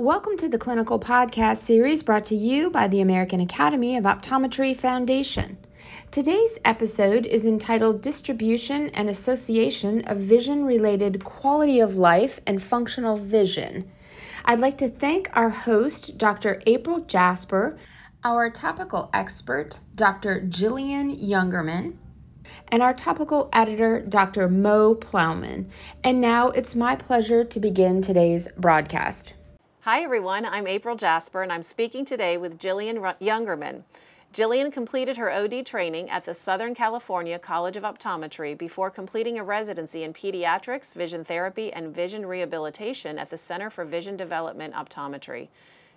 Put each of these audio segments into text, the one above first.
Welcome to the Clinical Podcast series brought to you by the American Academy of Optometry Foundation. Today's episode is entitled Distribution and Association of Vision Related Quality of Life and Functional Vision. I'd like to thank our host, Dr. April Jasper, our topical expert, Dr. Jillian Youngerman, and our topical editor, Dr. Mo Plaumann. And now it's my pleasure to begin today's broadcast. Hi everyone, I'm April Jasper and I'm speaking today with Jillian Youngerman. Jillian completed her OD training at the Southern California College of Optometry before completing a residency in pediatrics, vision therapy, and vision rehabilitation at the Center for Vision Development Optometry.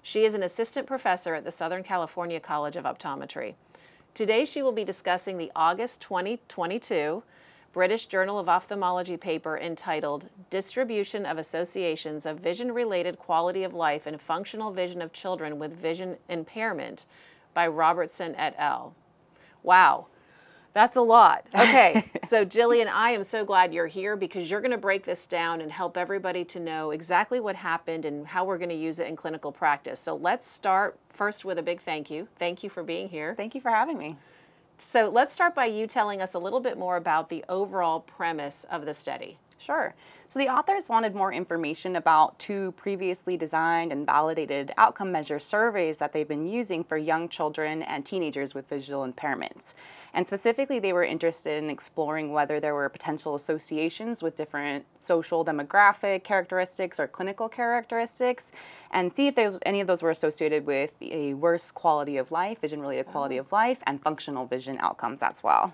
She is an assistant professor at the Southern California College of Optometry. Today she will be discussing the August 2022 British Journal of Ophthalmology paper entitled Distribution of Associations of Vision Related Quality of Life and Functional Vision of Children with Vision Impairment by Robertson et al. Wow, that's a lot. Okay, so Jillian, I am so glad you're here because you're going to break this down and help everybody to know exactly what happened and how we're going to use it in clinical practice. So let's start first with a big thank you. Thank you for being here. Thank you for having me. So let's start by you telling us a little bit more about the overall premise of the study. Sure. So the authors wanted more information about two previously designed and validated outcome measure surveys that they've been using for young children and teenagers with visual impairments. And specifically, they were interested in exploring whether there were potential associations with different social demographic characteristics or clinical characteristics, and see if there's any of those were associated with a worse quality of life, vision related quality oh. of life, and functional vision outcomes as well.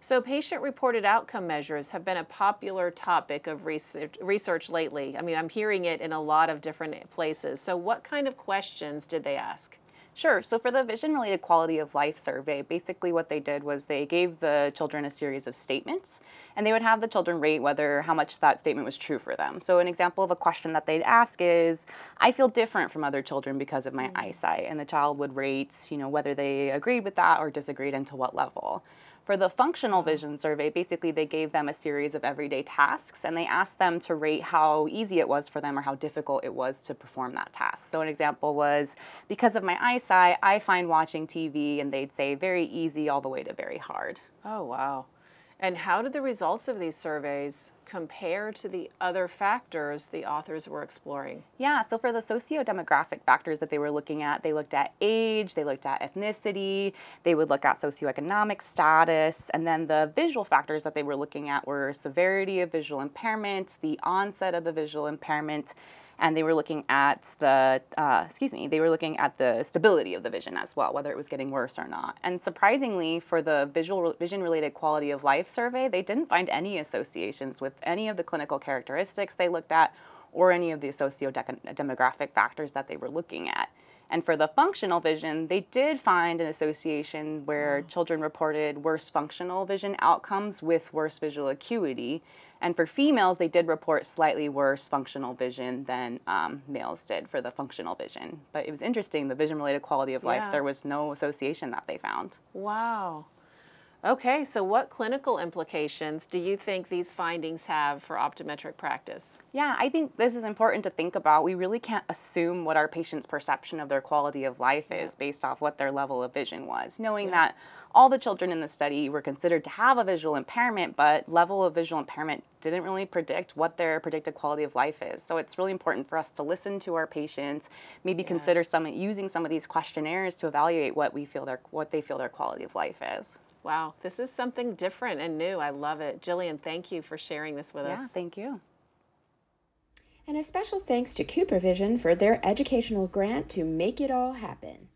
So, patient reported outcome measures have been a popular topic of research, research lately. I mean, I'm hearing it in a lot of different places. So, what kind of questions did they ask? Sure. So for the vision related quality of life survey, basically what they did was they gave the children a series of statements and they would have the children rate whether how much that statement was true for them. So an example of a question that they'd ask is, I feel different from other children because of my mm-hmm. eyesight. And the child would rate, you know, whether they agreed with that or disagreed and to what level. For the functional vision survey, basically they gave them a series of everyday tasks and they asked them to rate how easy it was for them or how difficult it was to perform that task. So an example was because of my eyesight, I find watching TV and they'd say very easy all the way to very hard. Oh, wow. And how did the results of these surveys compare to the other factors the authors were exploring? Yeah, so for the socio-demographic factors that they were looking at, they looked at age, they looked at ethnicity, they would look at socioeconomic status, and then the visual factors that they were looking at were severity of visual impairment, the onset of the visual impairment, and they were looking at the uh, excuse me they were looking at the stability of the vision as well whether it was getting worse or not. And surprisingly for the visual vision related quality of life survey they didn't find any associations with any of the clinical characteristics they looked at or any of the socio-demographic factors that they were looking at. And for the functional vision, they did find an association where children reported worse functional vision outcomes with worse visual acuity. And for females, they did report slightly worse functional vision than um, males did for the functional vision. But it was interesting, the vision related quality of life, yeah. there was no association that they found. Wow. Okay, so what clinical implications do you think these findings have for optometric practice? Yeah, I think this is important to think about. We really can't assume what our patient's perception of their quality of life is yeah. based off what their level of vision was, knowing yeah. that all the children in the study were considered to have a visual impairment, but level of visual impairment didn't really predict what their predicted quality of life is. So it's really important for us to listen to our patients, maybe yeah. consider some using some of these questionnaires to evaluate what we feel their what they feel their quality of life is. Wow, this is something different and new. I love it. Jillian, thank you for sharing this with yeah, us. Yeah, thank you. And a special thanks to CooperVision for their educational grant to make it all happen.